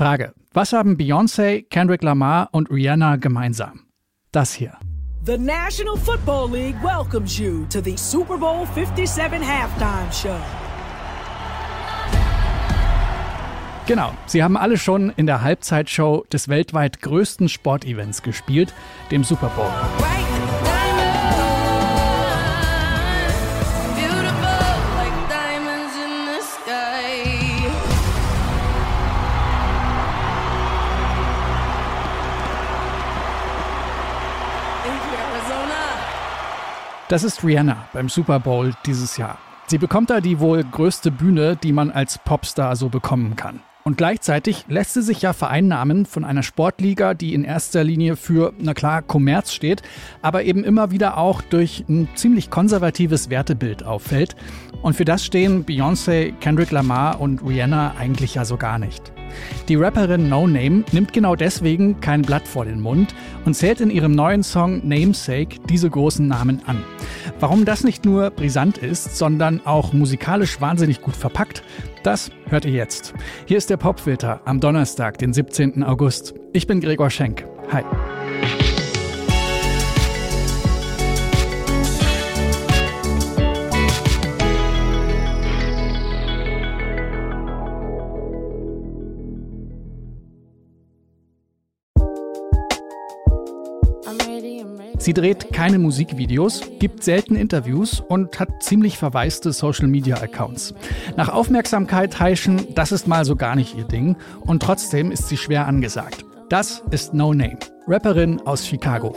Frage: Was haben Beyoncé, Kendrick Lamar und Rihanna gemeinsam? Das hier. The National Football League welcomes you to the Super Bowl 57 halftime show. Genau, sie haben alle schon in der Halbzeitshow des weltweit größten Sportevents gespielt, dem Super Bowl. Das ist Rihanna beim Super Bowl dieses Jahr. Sie bekommt da die wohl größte Bühne, die man als Popstar so bekommen kann. Und gleichzeitig lässt sie sich ja vereinnahmen von einer Sportliga, die in erster Linie für, na klar, Kommerz steht, aber eben immer wieder auch durch ein ziemlich konservatives Wertebild auffällt. Und für das stehen Beyoncé, Kendrick Lamar und Rihanna eigentlich ja so gar nicht. Die Rapperin No Name nimmt genau deswegen kein Blatt vor den Mund und zählt in ihrem neuen Song Namesake diese großen Namen an. Warum das nicht nur brisant ist, sondern auch musikalisch wahnsinnig gut verpackt, das hört ihr jetzt. Hier ist der Popfilter am Donnerstag, den 17. August. Ich bin Gregor Schenk. Hi. Sie dreht keine Musikvideos, gibt selten Interviews und hat ziemlich verwaiste Social-Media-Accounts. Nach Aufmerksamkeit heischen, das ist mal so gar nicht ihr Ding und trotzdem ist sie schwer angesagt. Das ist No Name, Rapperin aus Chicago.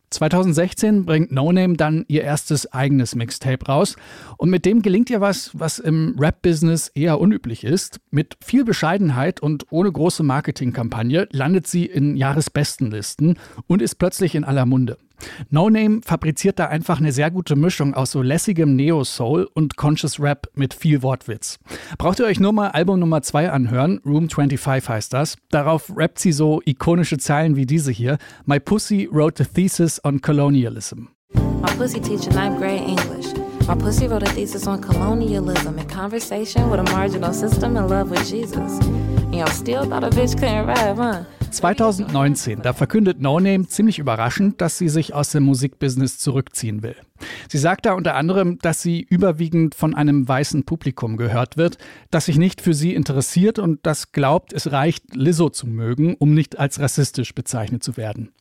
2016 bringt No Name dann ihr erstes eigenes Mixtape raus und mit dem gelingt ihr was, was im Rap-Business eher unüblich ist. Mit viel Bescheidenheit und ohne große Marketingkampagne landet sie in Jahresbestenlisten und ist plötzlich in aller Munde. No Name fabriziert da einfach eine sehr gute Mischung aus so lässigem Neo-Soul und Conscious Rap mit viel Wortwitz. Braucht ihr euch nur mal Album Nummer 2 anhören, Room 25 heißt das. Darauf rappt sie so ikonische Zeilen wie diese hier. My pussy wrote a thesis on colonialism. My pussy teacher ninth grade English. My pussy wrote a thesis on colonialism in conversation with a marginal system in love with Jesus. And y'all still thought a bitch couldn't rap, huh? 2019, da verkündet No Name ziemlich überraschend, dass sie sich aus dem Musikbusiness zurückziehen will. Sie sagt da unter anderem, dass sie überwiegend von einem weißen Publikum gehört wird, das sich nicht für sie interessiert und das glaubt, es reicht, Lizzo zu mögen, um nicht als rassistisch bezeichnet zu werden.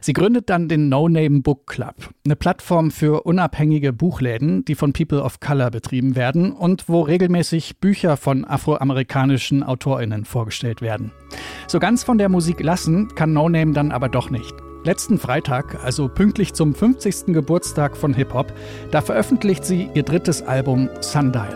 Sie gründet dann den No Name Book Club, eine Plattform für unabhängige Buchläden, die von People of Color betrieben werden und wo regelmäßig Bücher von afroamerikanischen AutorInnen vorgestellt werden. So ganz von der Musik lassen kann No Name dann aber doch nicht. Letzten Freitag, also pünktlich zum 50. Geburtstag von Hip-Hop, da veröffentlicht sie ihr drittes Album Sundial.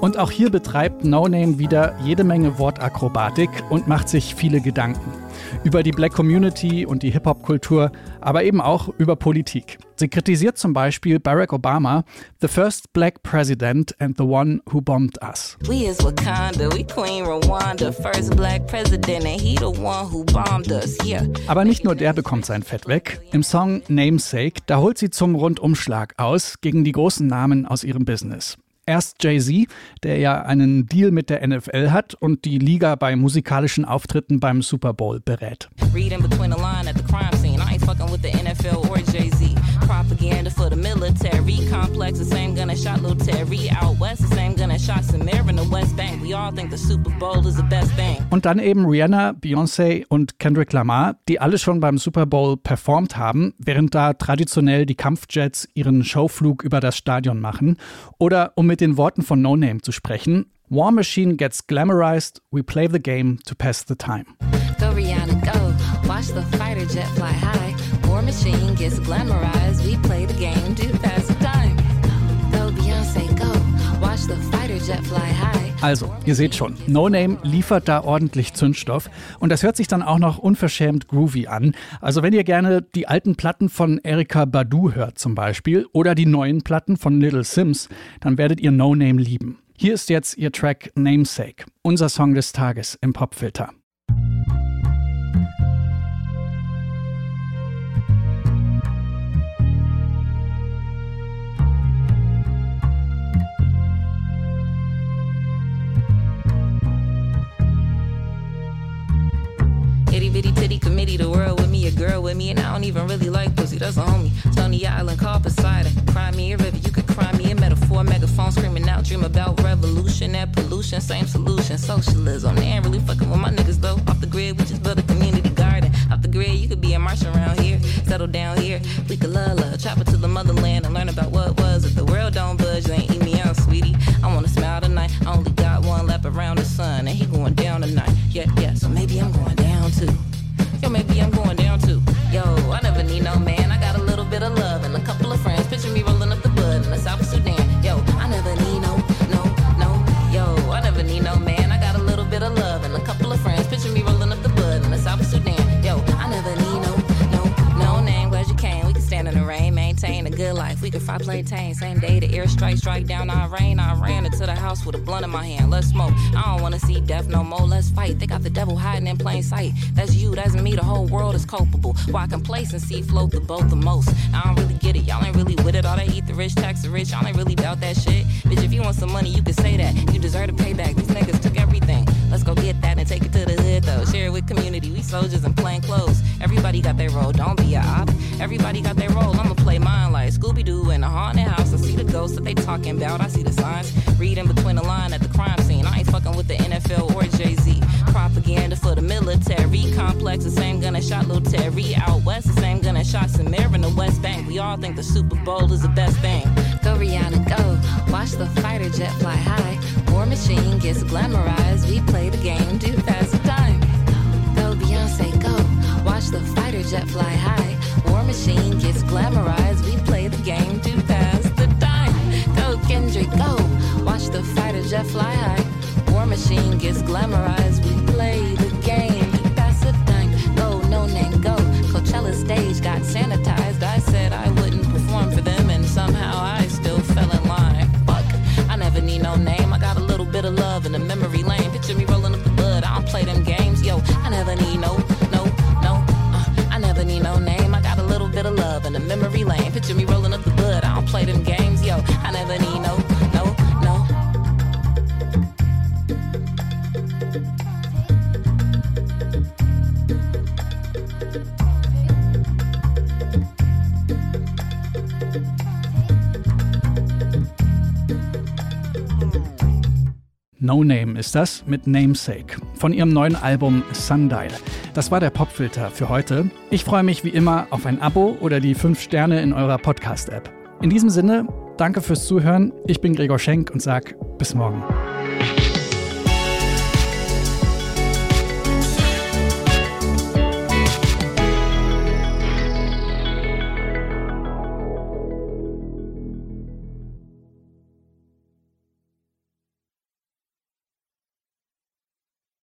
Und auch hier betreibt No Name wieder jede Menge Wortakrobatik und macht sich viele Gedanken über die Black Community und die Hip-Hop-Kultur, aber eben auch über Politik. Sie kritisiert zum Beispiel Barack Obama, the first black president and the one who bombed us. We is Wakanda, we Queen Rwanda, first black president and he the one who bombed us, yeah. Aber nicht nur der bekommt sein Fett weg. Im Song Namesake, da holt sie zum Rundumschlag aus gegen die großen Namen aus ihrem Business. Erst Jay-Z, der ja einen Deal mit der NFL hat und die Liga bei musikalischen Auftritten beim Super Bowl berät. Propaganda for the military complex. The same gun that shot Lil Terry out west. The same gun the the the. Und dann eben Rihanna, Beyoncé und Kendrick Lamar, die alle schon beim Super Bowl performt haben, während da traditionell die Kampfjets ihren Showflug über das Stadion machen. Oder um mit den Worten von No Name zu sprechen, War Machine gets glamorized, we play the game to pass the time. Go Rihanna, go. Watch the fighter jet fly high. War Machine gets glamorized, we play the game to pass Also, ihr seht schon, No Name liefert da ordentlich Zündstoff und das hört sich dann auch noch unverschämt groovy an. Also, wenn ihr gerne die alten Platten von Erika Badu hört zum Beispiel oder die neuen Platten von Little Sims, dann werdet ihr No Name lieben. Hier ist jetzt ihr Track Namesake, unser Song des Tages im Popfilter. Don't even really like pussy. That's a homie. Tony Island, call Poseidon. A river, you could cry me a metaphor. Megaphone screaming out, dream about revolution, that pollution, same solution. Socialism. They ain't really fucking with my niggas though. Off the grid, we just build a community garden. Off the grid, you could be a march around here, settle down here. We could love, love, travel to the motherland and learn about what was. If the world don't budge, they ain't eat me out, sweetie. I wanna smile tonight. I only got one lap around the sun, and he life. We can plantain. Same day the airstrike strike down rain. I ran into the house with a blunt in my hand. Let's smoke. I don't wanna see death no more. Let's fight. They got the devil hiding in plain sight. That's you, that's me. The whole world is culpable. Why complacency float the boat the most? I don't really get it. Y'all ain't really with it. All they eat the rich, tax the rich. Y'all ain't really about that shit. Bitch, if you want some money, you can say that. You deserve to pay back. These niggas took everything. Let's go get that and take it to the hood though. Share it with community. We soldiers in plain clothes. Everybody got their role. Don't be a op. Everybody got their ghosts that they talking about. I see the signs. Reading between the line at the crime scene. I ain't fucking with the NFL or Jay Z. Propaganda for the military complex. The same gun that shot Lil Terry out west. The same gun that shot Samir in the West Bank. We all think the Super Bowl is the best thing. Go Rihanna, go. Watch the fighter jet fly high. War machine gets glamorized. We play the game, do the time. Go Beyonce, go. Watch the fighter jet fly high. War machine gets glamorized. We play the game, do Gets glamorized. We play the game, time. Go no name, go. Coachella stage got sanitized. I said I wouldn't perform for them, and somehow I still fell in line. Fuck, I never need no name. I got a little bit of love in the memory lane. Picture me rolling up the bud. I don't play them games, yo. I never need No Name ist das mit Namesake von ihrem neuen Album Sundial. Das war der Popfilter für heute. Ich freue mich wie immer auf ein Abo oder die 5 Sterne in eurer Podcast-App. In diesem Sinne, danke fürs Zuhören. Ich bin Gregor Schenk und sag bis morgen.